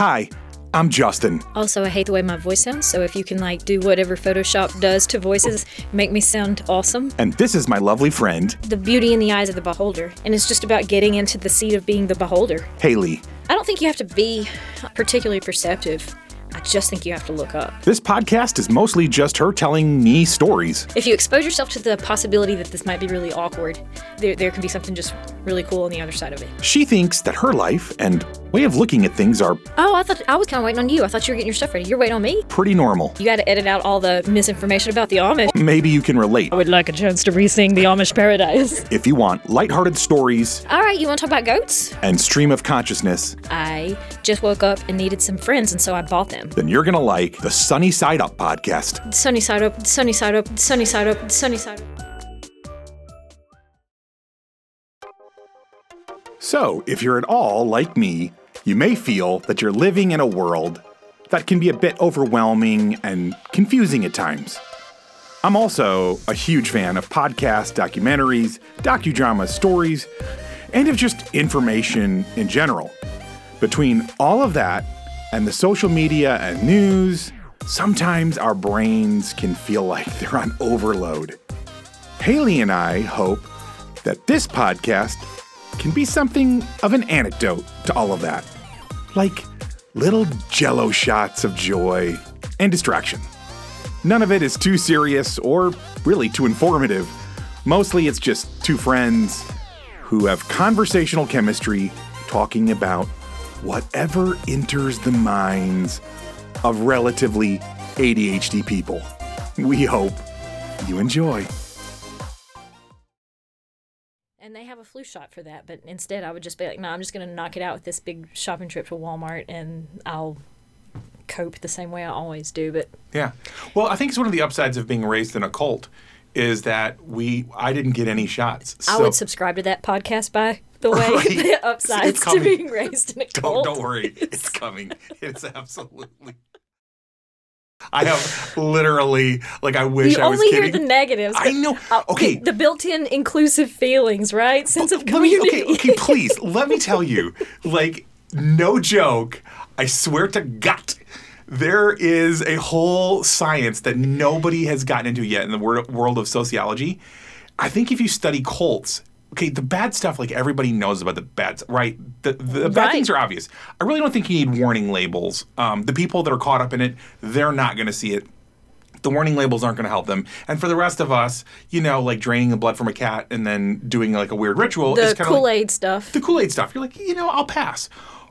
Hi, I'm Justin. Also, I hate the way my voice sounds, so if you can like do whatever Photoshop does to voices, make me sound awesome. And this is my lovely friend, The beauty in the eyes of the beholder, and it's just about getting into the seat of being the beholder. Hayley. I don't think you have to be particularly perceptive. I just think you have to look up. This podcast is mostly just her telling me stories. If you expose yourself to the possibility that this might be really awkward, there, there can be something just really cool on the other side of it. She thinks that her life and way of looking at things are Oh, I thought I was kind of waiting on you. I thought you were getting your stuff ready. You're waiting on me. pretty normal. You got to edit out all the misinformation about the Amish. Maybe you can relate I would like a chance to re-sing the Amish Paradise. if you want lighthearted stories All right, you want to talk about goats? and stream of consciousness, I just woke up and needed some friends, and so I bought them. Then you're gonna like the Sunny Side Up podcast. Sunny side up, sunny side up, sunny side up, sunny side up. So, if you're at all like me, you may feel that you're living in a world that can be a bit overwhelming and confusing at times. I'm also a huge fan of podcasts, documentaries, docudrama stories, and of just information in general. Between all of that and the social media and news, sometimes our brains can feel like they're on overload. Hayley and I hope that this podcast can be something of an antidote to all of that. Like little jello shots of joy and distraction. None of it is too serious or really too informative. Mostly it's just two friends who have conversational chemistry talking about whatever enters the minds of relatively ADHD people. We hope you enjoy. And they have a flu shot for that, but instead I would just be like, no, I'm just going to knock it out with this big shopping trip to Walmart and I'll cope the same way I always do. But Yeah. Well, I think it's one of the upsides of being raised in a cult is that we I didn't get any shots. I would subscribe to that podcast by the way. Right. the upsides to being raised in a don't cult. don't worry. It's coming. It's absolutely I have literally like I wish You I was only hear the negatives. I know. Uh, Okay. The, the built-in inclusive feelings, right? Sense of let me community. okay, okay, please let me tell you, like, no joke. I swear to God, there is a whole science that nobody has gotten into yet in the wor- world of sociology. I think if you study cults, okay, the bad stuff, like everybody knows about the bad, right? The, the bad Right. things are obvious. I really don't think you need warning labels. Um, the people that are caught up in it, they're not going to see it the warning labels aren't going to help them. And for the rest of us, you know, like draining the blood from a cat and then doing like a weird ritual the is kind of Kool like, Aid stuff. the Kool Aid stuff. You're like, you know, I'll pass.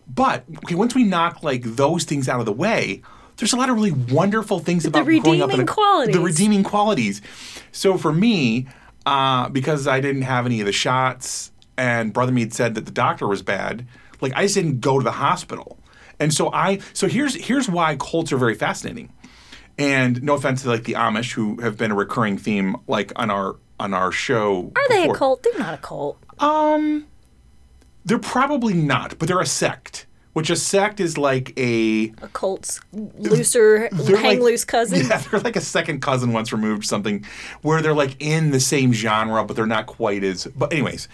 But okay, once we knock like those things out of the way, there's a lot of really wonderful things about growing up in redeeming a, qualities. The redeeming qualities. So for me, uh, because I didn't have any of the shots, and Brother Mead said that the doctor was bad, like I just didn't go to the hospital. And so I, so here's here's why cults are very fascinating. And no offense to like the Amish who have been a recurring theme like on our on our show. Are they a cult? They're not a cult. Um, they're probably not, but they're a sect. Which a sect is like a A cult's looser, hang like- loose cousin. Yeah, they're like a second cousin once removed, something where they're like in the same genre, but they're not quite as. But anyways,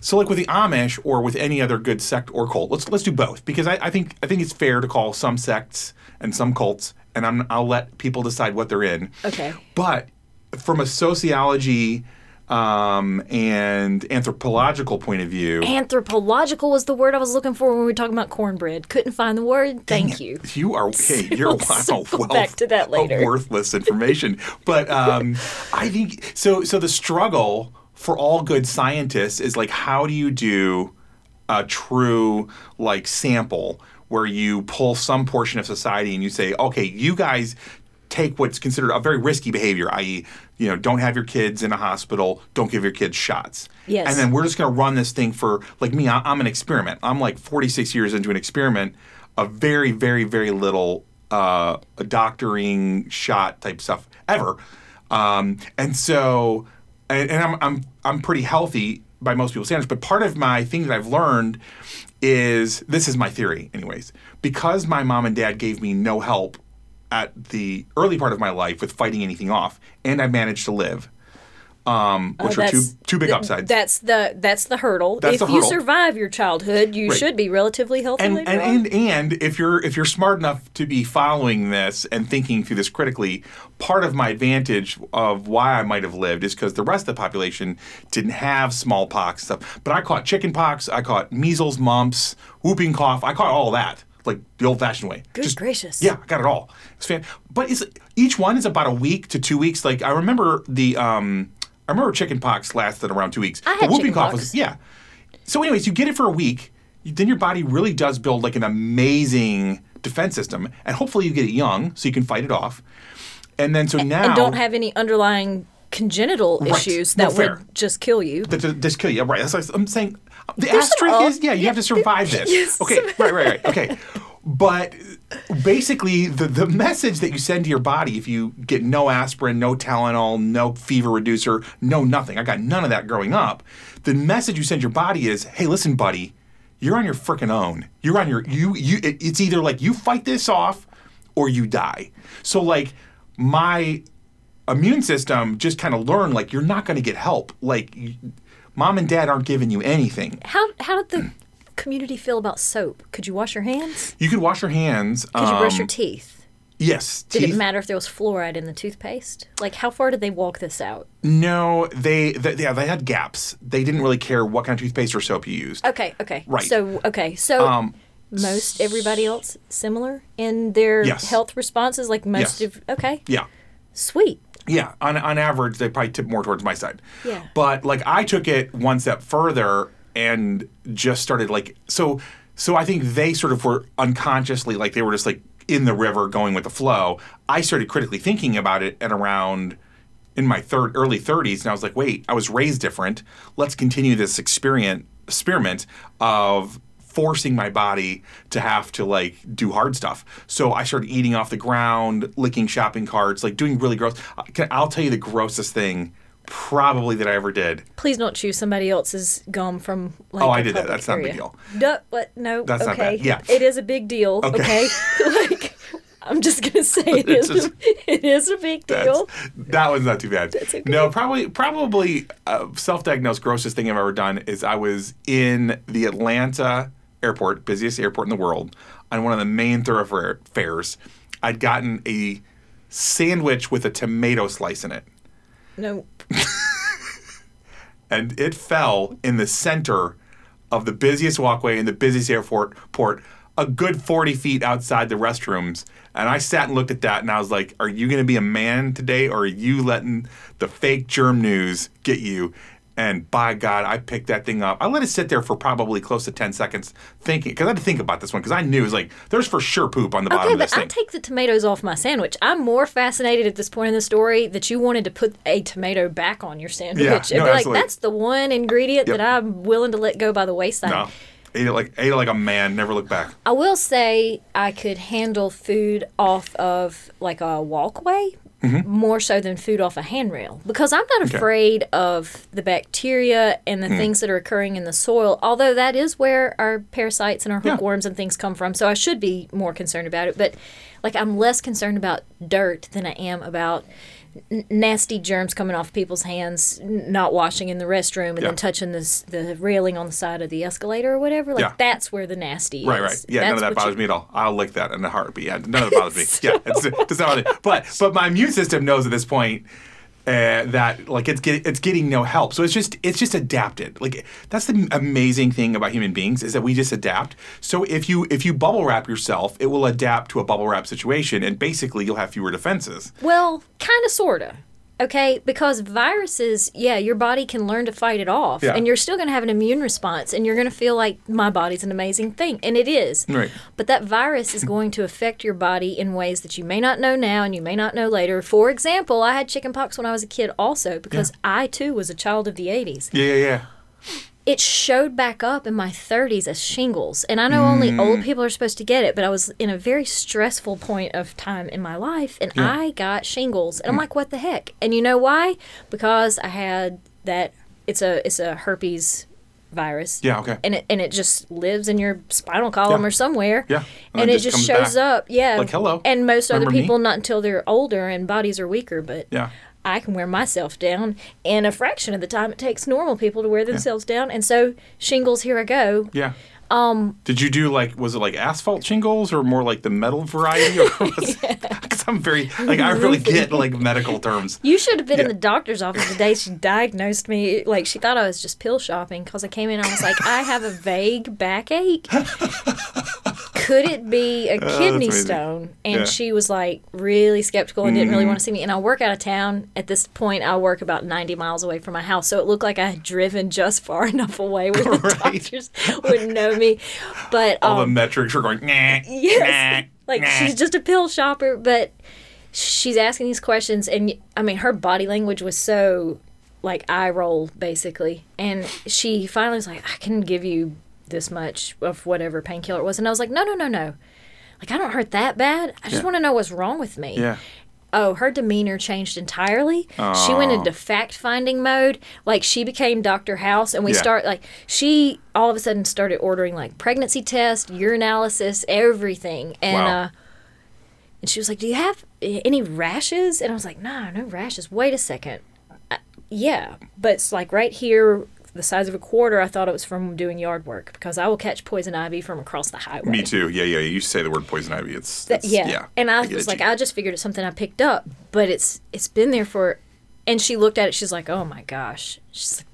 so like with the Amish or with any other good sect or cult, let's let's do both because I, I think I think it's fair to call some sects and some cults, and I'm I'll let people decide what they're in. Okay. But from a sociology um, and anthropological point of view, Anthropological was the word I was looking for when we were talking about cornbread. Couldn't find the word. Thank you. You are hey, you're We'll wow, circle wealth back to that later. worthless information. but um, I think so. So the struggle for all good scientists is like, how do you do a true like sample where you pull some portion of society and you say, okay, you guys take what's considered a very risky behavior, i.e., you know, don't have your kids in a hospital, don't give your kids shots. Yes. And then we're just going to run this thing for like me. I'm an experiment. I'm like 46 years into an experiment of very, very, very little uh, doctoring shot type stuff ever. Um, and so, and, and I'm, I'm I'm pretty healthy by most people's standards. But part of my thing that I've learned is this is my theory, anyways. Because my mom and dad gave me no help at the early part of my life with fighting anything off, and I managed to live. um, which are two two big upsides. That's the that's the hurdle. That's if the you survive your childhood, you Right. should be relatively healthy and and, and and if you're if you're smart enough to be following this and thinking through this critically, part of my advantage of why I might have lived is because the rest of the population didn't have smallpox stuff. But I caught chickenpox, I caught measles, mumps, whooping cough, I caught all that. Like the old-fashioned way. Good gracious. Yeah, I got it all. It's fan- but it's each one is about a week to two weeks. Like I remember the um, I remember chickenpox lasted around two weeks. I had But whooping cough was yeah. So, anyways, you get it for a week, you- then your body really does build like an amazing defense system, and hopefully you get it young so you can fight it off. And then so now and don't have any underlying congenital Right. issues that fair. would just kill you. that just kill you. Right. That's what I'm saying. The There's asterisk is yeah, you have to survive this. yes. Okay. Right. Right. Right. Okay. But basically, the the message that you send to your body if you get no aspirin, no Tylenol, no fever reducer, no nothing. I got none of that growing up. The message you send your body is, hey, listen, buddy, you're on your freaking own. You're on your you you. It, it's either like you fight this off or you die. So like my immune system just kind of learn like you're not going to get help. Like y- mom and dad aren't giving you anything. How how did the community feel about soap? Could you wash your hands? You could wash your hands. Could you brush um, your teeth? Yes. Did teeth. it matter if there was fluoride in the toothpaste? Like, how far did they walk this out? No, they, they yeah they had gaps. They didn't really care what kind of toothpaste or soap you used. Okay, okay. Right. So, okay, so Um, most everybody else similar in their Yes. health responses. Like most Yes. of okay, Yeah. sweet. Yeah, on, on average, they probably tip more towards my side. Yeah. But like I took it one step further and just started like so. So I think they sort of were unconsciously like they were just like in the river going with the flow. I started critically thinking about it at around in my third early 30s, and I was like, wait, I was raised different. Let's continue this experiment experiment of forcing my body to have to like do hard stuff. So I started eating off the ground, licking shopping carts, like doing really gross. Can- I'll tell you the grossest thing probably that I ever did. Please don't chew somebody else's gum from. Like, Oh, I did that. That's not a big deal. No, what? No. That's not okay. bad. Yeah. It is a big deal. Okay. like, I'm just gonna say It's is. just- it is a big deal. that was not too bad. okay. No, probably probably uh, self-diagnosed grossest thing I've ever done is I was in the Atlanta airport, busiest airport in the world, on one of the main thoroughfares. I'd gotten a sandwich with a tomato slice in it, No. and it fell in the center of the busiest walkway in the busiest airport port, a good 40 feet outside the restrooms. And I sat and looked at that and I was like, Are you going to be a man today or are you letting the fake germ news get you? And by God, I picked that thing up. I let it sit there for probably close to 10 seconds thinking, because I had to think about this one, because I knew it was like, there's for sure poop on the bottom Okay, of this but I thing. take the tomatoes off my sandwich. I'm more fascinated at this point in the story that you wanted to put a tomato back on your sandwich. Yeah, no, be like, that's the one ingredient Yep. that I'm willing to let go by the wayside. no. Ate it like ate it like a man, never looked back. I will say I could handle food off of like a walkway more so than food off a handrail because I'm not Mm-hmm. Okay. afraid of the bacteria and the Hmm. things that are occurring in the soil, although that is where our parasites and our Yeah. hookworms and things come from. So I should be more concerned about it. But like I'm less concerned about dirt than I am about n- nasty germs coming off people's hands, n- not washing in the restroom, and Yeah. then touching this the railing on the side of the escalator or whatever. Like Yeah. that's where the nasty Right, is. right. Right. Yeah, none of that bothers you- me at all. I'll lick that in a heartbeat. Yeah, none of that bothers me. Yeah, it's, it's not. But but my immune system knows at this point uh, that like it's get, it's getting no help. So it's just it's just adapted. Like that's the amazing thing about human beings is that we just adapt. So if you if you bubble wrap yourself, it will adapt to a bubble wrap situation, and basically you'll have fewer defenses. Well, kind of, sorta. Okay, because viruses, yeah, your body can learn to fight it off, Yeah. and you're still going to have an immune response, and you're going to feel like my body's an amazing thing, and it is. Right. But that virus is going to affect your body in ways that you may not know now, and you may not know later. For example, I had chickenpox when I was a kid, also because I too was a child of the '80s. Yeah, yeah, yeah. It showed back up in my 30s as shingles. And I know only Mm. old people are supposed to get it, but I was in a very stressful point of time in my life and I got shingles. Mm. And I'm like, what the heck? And you know why? Because I had that it's a it's a herpes virus. Yeah, okay. And it and it just lives in your spinal column Yeah. or somewhere. Yeah. And, it just, comes shows back. up. Yeah. Like, hello, And most other remember me? people not until they're older and bodies are weaker, but Yeah. I can wear myself down in a fraction of the time it takes normal people to wear themselves down. And so shingles, here I go. Yeah. Um, Did you do like was it like asphalt shingles or more like the metal variety? Or because I'm very like I really get like medical terms. You should have been in the doctor's office the day she diagnosed me. Like she thought I was just pill shopping because I came in and I was like, I have a vague backache. Could it be a kidney Oh, amazing. stone? And Yeah. she was like really skeptical and didn't really Mm-hmm. want to see me. And I work out of town. At this point, I work about 90 miles away from my house. So it looked like I had driven just far enough away where the Right. doctors wouldn't know me. But All the um, metrics were going. Nah, Yes. nah, like nah." she's just a pill shopper, but she's asking these questions, and I mean, her body language was so like eye roll basically. And she finally was like, I can give you this much of whatever painkiller it was. And I was like, no, no, no, no. Like, I don't hurt that bad. I just Yeah. want to know what's wrong with me. Yeah. Oh, her demeanor changed entirely. She went into fact finding mode. Like she became Dr. House and we Yeah. start like she all of a sudden started ordering like pregnancy tests, urinalysis, everything. And Wow. uh and she was like, "Do you have any rashes?" And I was like, "No, no rashes. Wait a second. Uh, yeah, but it's like right here the size of a quarter. I thought it was from doing yard work because I will catch poison ivy from across the highway. Me too. Yeah, yeah. You say the word poison ivy. It's, it's- yeah. yeah. And I get was it, like, I just figured it's something I picked up, but it's it's been there for. And she looked at it. She's like, "Oh my gosh." She's like,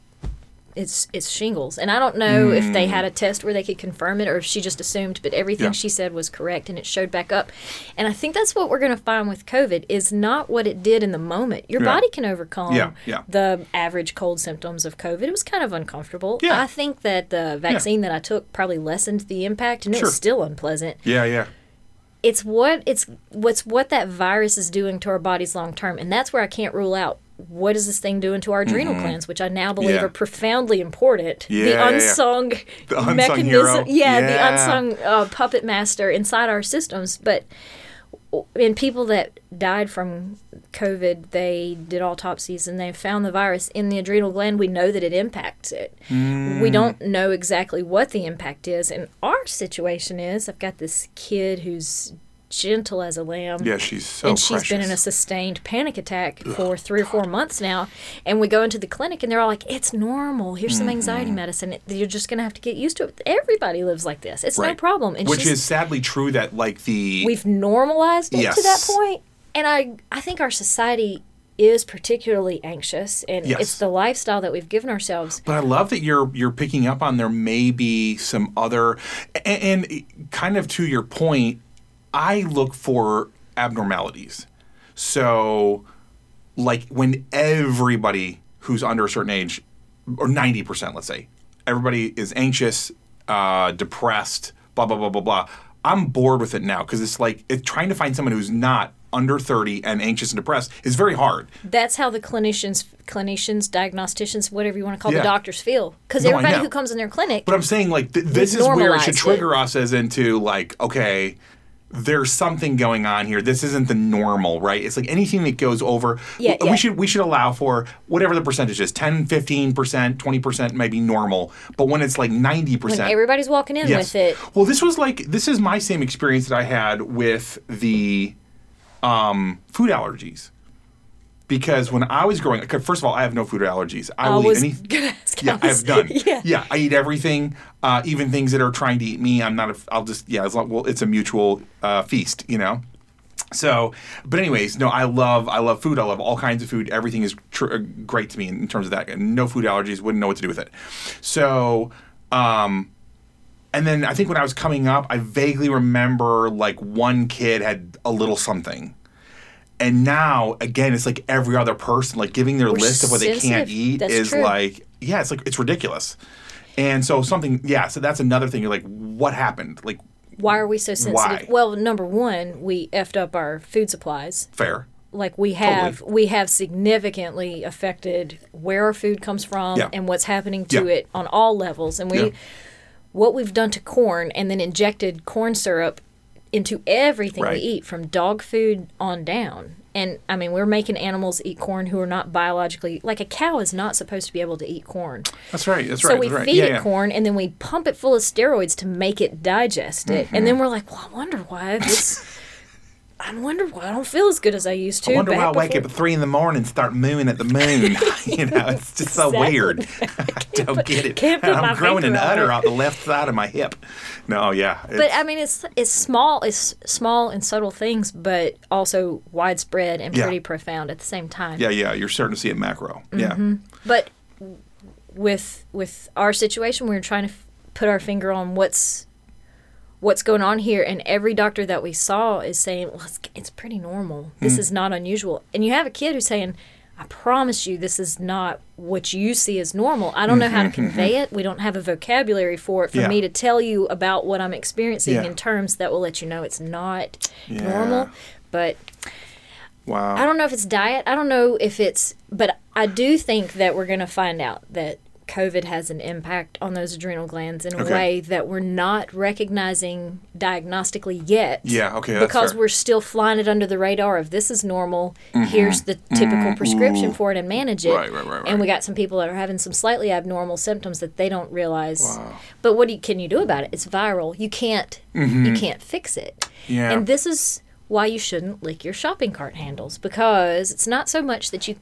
"It's it's shingles." And I don't know if they had a mm. test where they could confirm it, or if she just assumed. But everything Yeah. she said was correct, and it showed back up. And I think that's what we're going to find with COVID is not what it did in the moment. Your Yeah. body can overcome Yeah, the average cold symptoms of COVID. It was kind of uncomfortable. I think that the vaccine that I took probably lessened the impact, and Sure. was still unpleasant yeah, yeah. it's what it's what's what that virus is doing to our bodies long term and that's where i can't rule out what is this thing doing to our adrenal glands which i now believe Mm-hmm. Yeah. are profoundly important Yeah, the yeah, yeah. unsung The unsung mechanism Yeah. the unsung uh, puppet master inside our systems but in people that died from COVID, they did autopsies and they found the virus in the adrenal gland. We know that it impacts it. Mm. We don't know exactly what the impact is. And our situation is I've got this kid who's gentle as a lamb. Yeah, she's so and she's been in a sustained panic attack for three or four months now. And we go into the clinic and they're all like, it's normal. Here's some Mm-hmm. anxiety medicine. You're just going to have to get used to it. Everybody lives like this. It's no problem. And Which is sadly true that like the we've normalized it to that Yes. point and i i think our society is particularly anxious and Yes. it's the lifestyle that we've given ourselves But I love that you're you're picking up on there may be some other and, and kind of to your point, I look for abnormalities. So like when everybody who's under a certain age or 90% let's say everybody is anxious, uh, depressed, blah blah blah blah blah. I'm bored with it now because it's like it's trying to find someone who's not under 30 and anxious and depressed is very hard. that's how the clinicians clinicians diagnosticians whatever you want to call Yeah. the doctors feel because No, everybody who comes in their clinic But I'm saying like th- this is where it should it. trigger us as into like okay, there's something going on here. This isn't the normal, right? It's like anything that goes over Yeah, we yeah. should we should allow for whatever the percentage is, 10, 15%, 20% might be normal, but when it's like 90%. when everybody's walking in Yes. with it Well, this was like this is my same experience that I had with the um, food allergies. Because when I was growing, first of all, I have no food allergies. I i will eat anything. Yeah, I have done. yeah I eat everything, uh, even things that are trying to eat me. I'm not. A, I'll just yeah. It's like, well, it's a mutual uh, feast, you know. So, but anyways, no, I love I love food. I love all kinds of food. Everything is tr- uh, great to me in, in terms of that. No food allergies. Wouldn't know what to do with it. So, um, and then I think when I was coming up, I vaguely remember like one kid had a little something. And now again, it's like every other person, like giving their We're list of what they can't eat That's is true. like, yeah, it's like it's ridiculous. And so something, yeah. So that's another thing. You're like, what happened? Like, why are we so sensitive Why? well number one we effed up our food supplies fair. like we have we have significantly affected where our food comes from Yeah. and what's happening to Yeah. it on all levels and we Yeah. what we've done to corn and then injected corn syrup into everything Right. we eat from dog food on down and i mean we're making animals eat corn who are not biologically like a cow is not supposed to be able to eat corn That's right. That's so right. So we that's right. feed yeah, it yeah. corn and then we pump it full of steroids to make it digest it. And Mm-hmm. then we're like, well, I wonder why this. I wonder why I don't feel as good as I used to. I wonder why I wake up at three in the morning and start mooing at the moon. you know, it's just so Exactly. weird. I don't put- get it. can't put I'm growing an on udder out the left side of my hip. No, yeah. But I mean, it's it's small, it's small and subtle things, but also widespread and Yeah. pretty profound at the same time. yeah, yeah. You're starting to see it macro. Mm-hmm. Yeah. But with with our situation, we we're trying to f- put our finger on what's what's going on here, and every doctor that we saw is saying, "Well, it's, it's pretty normal. This Mm. is not unusual." And you have a kid who's saying, "I promise you, this is not what you see as normal. I don't know how to convey it. We don't have a vocabulary for it for Mm-hmm, Yeah. me to tell you about what I'm experiencing Yeah. in terms that will let you know it's not Yeah. normal." But Wow. I don't know if it's diet. I don't know if it's, but I do think that we're going to find out that COVID has an impact on those adrenal glands in a Okay. way that we're not recognizing diagnostically yet. Yeah, okay, Because fair. we're still flying it under the radar of this is normal. Here's the typical prescription for it and manage it. Mm-hmm. Right, right, right, And we got some people that are having some slightly abnormal symptoms that they don't realize. Wow. But what do you, can you do about it? It's viral. You can't. You can't fix it. Mm-hmm. Yeah. And this is why you shouldn't lick your shopping cart handles because it's not so much that you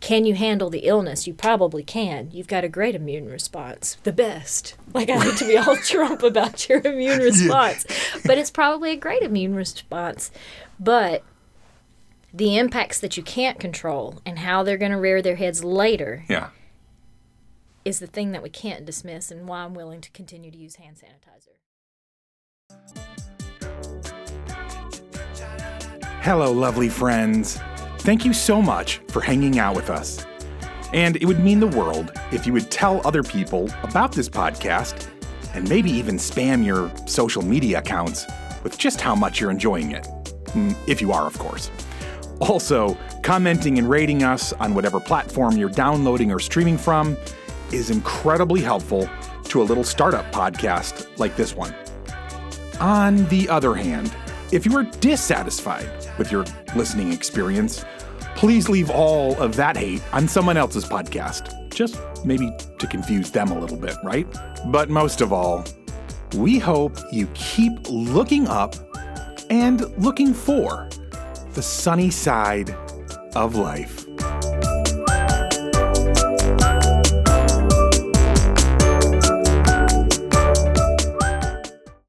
can you handle the illness. You probably can. You've got a great immune response, the best. Like I hate to be all Trump about your immune response, but it's probably a great immune response. But the impacts that you can't control and how they're going to rear their heads later yeah. is the thing that we can't dismiss, and why I'm willing to continue to use hand sanitizer. Hello, lovely friends. Thank you so much for hanging out with us. And it would mean the world if you would tell other people about this podcast and maybe even spam your social media accounts with just how much you're enjoying it. Mm, If you are, of course. Also, commenting and rating us on whatever platform you're downloading or streaming from is incredibly helpful to a little startup podcast like this one. On the other hand, if you are dissatisfied with your listening experience, please leave all of that hate on someone else's podcast. Just maybe to confuse them a little bit, right? But most of all, we hope you keep looking up and looking for the sunny side of life.